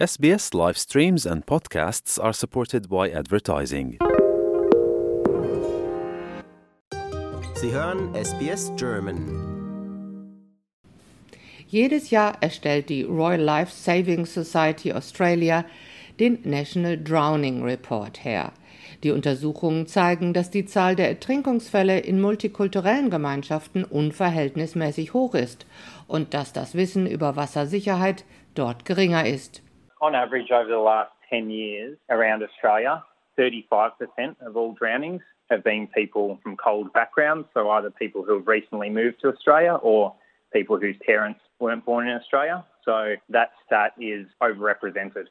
SBS live streams and podcasts are supported by advertising. Sie hören SBS German. Jedes Jahr erstellt die Royal Life Saving Society Australia den National Drowning Report her. Die Untersuchungen zeigen, dass die Zahl der Ertrinkungsfälle in multikulturellen Gemeinschaften unverhältnismäßig hoch ist und dass das Wissen über Wassersicherheit dort geringer ist. On average, over the last 10 years around Australia, 35% of all drownings have been people from cold backgrounds, so either people who have recently moved to Australia or people whose parents weren't born in Australia. So that stat is overrepresented.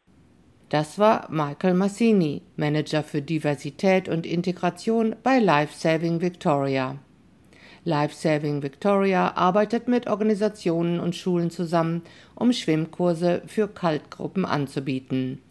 Das war Michael Massini, Manager für Diversität und Integration bei Life Saving Victoria. Life Saving Victoria arbeitet mit Organisationen und Schulen zusammen, um Schwimmkurse für Kaltgruppen anzubieten.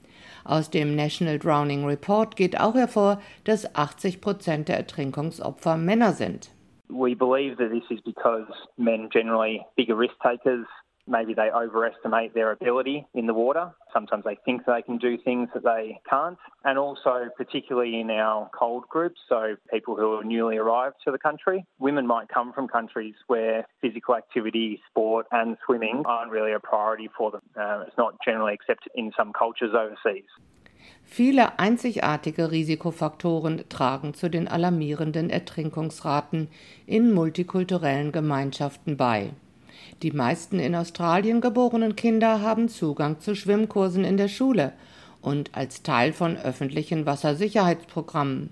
Aus dem National Drowning Report geht auch hervor, dass 80 Prozent der Ertrinkungsopfer Männer sind. We believe that this is because men generally bigger risk takers maybe they overestimate their ability in the water. Sometimes they think they can do things that they can't. And also, particularly in our cold groups, so people who are newly arrived to the country, women might come from countries where physical activity, sport, and swimming aren't really a priority for them. Uh, it's not generally accepted in some cultures overseas. Viele einzigartige Risikofaktoren tragen zu den alarmierenden Ertrinkungsraten in multikulturellen Gemeinschaften bei. Die meisten in Australien geborenen Kinder haben Zugang zu Schwimmkursen in der Schule und als Teil von öffentlichen Wassersicherheitsprogrammen.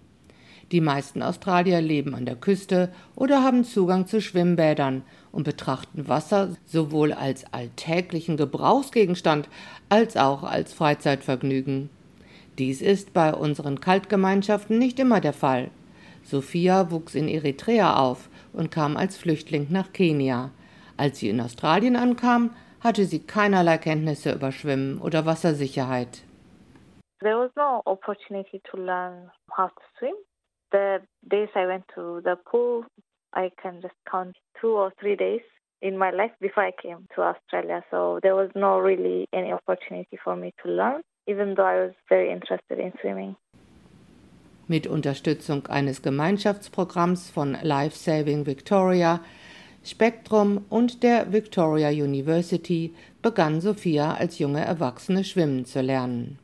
Die meisten Australier leben an der Küste oder haben Zugang zu Schwimmbädern und betrachten Wasser sowohl als alltäglichen Gebrauchsgegenstand als auch als Freizeitvergnügen. Dies ist bei unseren Kaltgemeinschaften nicht immer der Fall. Sophia wuchs in Eritrea auf und kam als Flüchtling nach Kenia. Als sie in Australien ankam, hatte sie keinerlei Kenntnisse über Schwimmen oder Wassersicherheit. There was no opportunity to learn how to swim. The days I went to the pool, I can just count two or three days in my life before I came to Australia. So there was no really any opportunity for me to learn, even though I was very interested in swimming. Mit Unterstützung eines Gemeinschaftsprogramms von Life Saving Victoria Spektrum und der Victoria University begann Sophia als junge Erwachsene schwimmen zu lernen.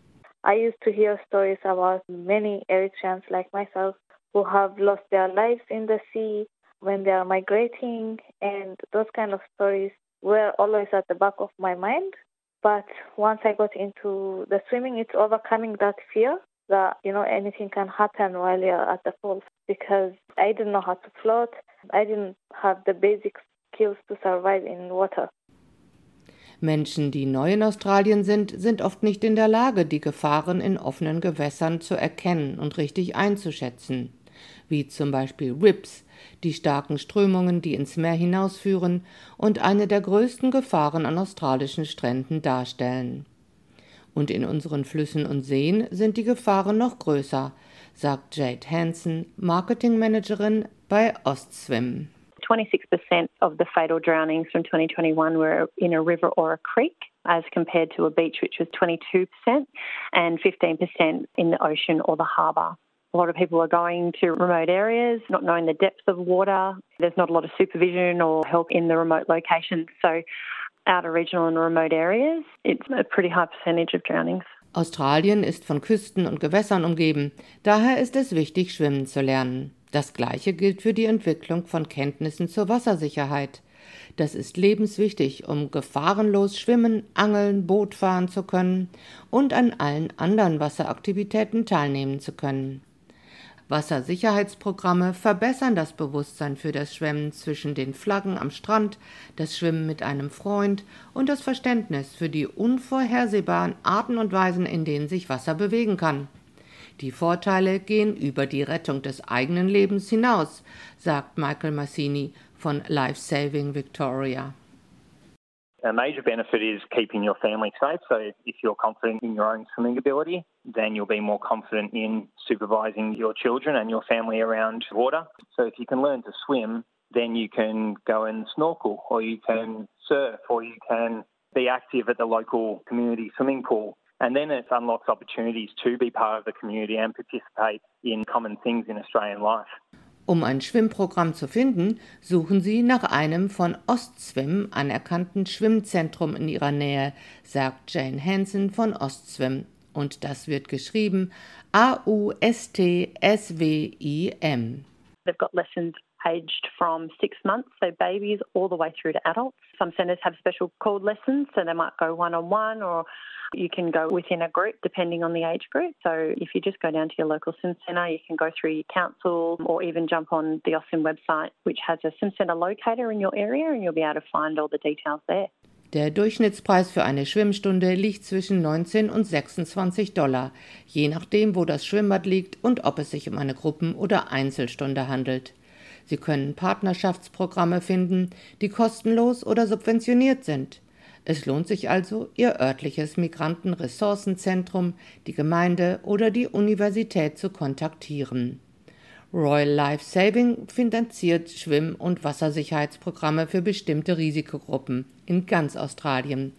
I used to hear stories about many Eritreans like myself who have lost their lives in the sea when they are migrating, and those kind of stories were always at the back of my mind. But once I got into the swimming, it's overcoming that fear that you know anything can happen while you're at the pool because I didn't know how to float. I didn't have the basic skills to survive in water. Menschen, die neu in Australien sind, sind oft nicht in der Lage, die Gefahren in offenen Gewässern zu erkennen und richtig einzuschätzen, wie zum Beispiel Rips, die starken Strömungen, die ins Meer hinausführen und eine der größten Gefahren an australischen Stränden darstellen. Und in unseren Flüssen und Seen sind die Gefahren noch größer, sagt Jade Hansen, Marketingmanagerin bei Ostswim. 26% of the fatal drownings from 2021 were in a river or a creek, as compared to a beach, which was 22%, and 15% in the ocean or the harbour. A lot of people are going to remote areas, not knowing the depth of water. There's not a lot of supervision or help in the remote locations. So, outer regional and remote areas, it's a pretty high percentage of drownings. Australien ist von Küsten und Gewässern umgeben, daher ist es wichtig, schwimmen zu lernen. Das Gleiche gilt für die Entwicklung von Kenntnissen zur Wassersicherheit. Das ist lebenswichtig, um gefahrenlos schwimmen, angeln, Boot fahren zu können und an allen anderen Wasseraktivitäten teilnehmen zu können. Wassersicherheitsprogramme verbessern das Bewusstsein für das Schwimmen zwischen den Flaggen am Strand, das Schwimmen mit einem Freund und das Verständnis für die unvorhersehbaren Arten und Weisen, in denen sich Wasser bewegen kann. Die Vorteile gehen über die Rettung des eigenen Lebens hinaus, sagt Michael Massini von Life Saving Victoria. A major benefit is keeping your family safe. So, if you're confident in your own swimming ability, then you'll be more confident in supervising your children and your family around water. So, if you can learn to swim, then you can go and snorkel, or you can surf, or you can be active at the local community swimming pool And then it unlocks opportunities to be part of the community and participate in common things in Australian life. Um ein Schwimmprogramm zu finden, suchen Sie nach einem von Ostswim anerkannten Schwimmzentrum in Ihrer Nähe, sagt Jane Hansen von Ostswim. Und das wird geschrieben A-U-S-T-S-W-I-M. They've got lessons aged from six months, so babies, all the way through to adults. Some centres have special called lessons, so they might go one on one or you can go within a group depending on the age group. So if you just go down to your local swim centre, you can go through your council or even jump on the OSIM website, which has a swim centre locator in your area, and you'll be able to find all the details there. Der Durchschnittspreis für eine Schwimmstunde liegt zwischen 19 und 26 Dollar, je nachdem, wo das Schwimmbad liegt und ob es sich um eine Gruppen- oder Einzelstunde handelt. Sie können Partnerschaftsprogramme finden, die kostenlos oder subventioniert sind. Es lohnt sich also, Ihr örtliches Migrantenressourcenzentrum, die Gemeinde oder die Universität zu kontaktieren. Royal Life Saving finanziert Schwimm- und Wassersicherheitsprogramme für bestimmte Risikogruppen in ganz Australien,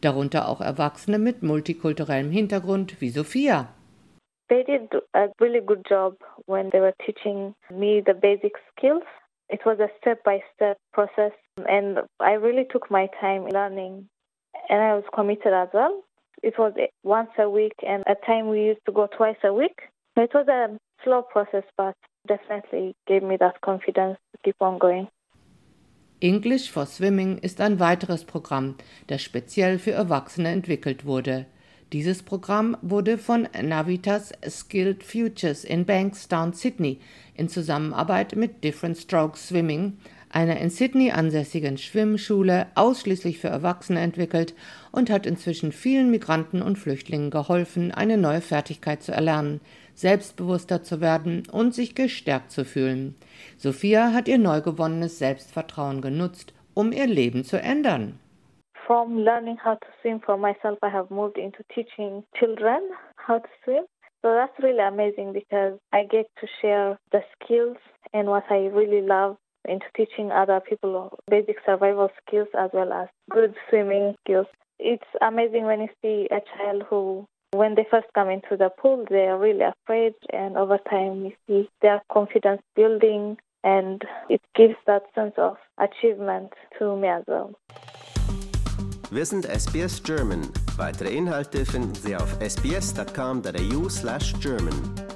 darunter auch Erwachsene mit multikulturellem Hintergrund wie Sophia. They did a really good job when they were teaching me the basic skills. It was a step by step process, and I really took my time learning, and I was committed as well. It was once a week, and at time we used to go twice a week. It was a slow process, but definitely gave me that confidence to keep on going. English for Swimming ist ein weiteres Programm, das speziell für Erwachsene entwickelt wurde. Dieses Programm wurde von Navitas Skilled Futures in Bankstown, Sydney in Zusammenarbeit mit Different Strokes Swimming, einer in Sydney ansässigen Schwimmschule, ausschließlich für Erwachsene entwickelt und hat inzwischen vielen Migranten und Flüchtlingen geholfen, eine neue Fertigkeit zu erlernen, selbstbewusster zu werden und sich gestärkt zu fühlen. Sophia hat ihr neu gewonnenes Selbstvertrauen genutzt, um ihr Leben zu ändern. From learning how to swim for myself, I have moved into teaching children how to swim. So that's really amazing because I get to share the skills and what I really love into teaching other people basic survival skills as well as good swimming skills. It's amazing when you see a child who when they first come into the pool, they are really afraid, and over time, you see their confidence building, and it gives that sense of achievement to me as well. Wir sind SBS German. Weitere Inhalte finden Sie auf sbs.com.au/german.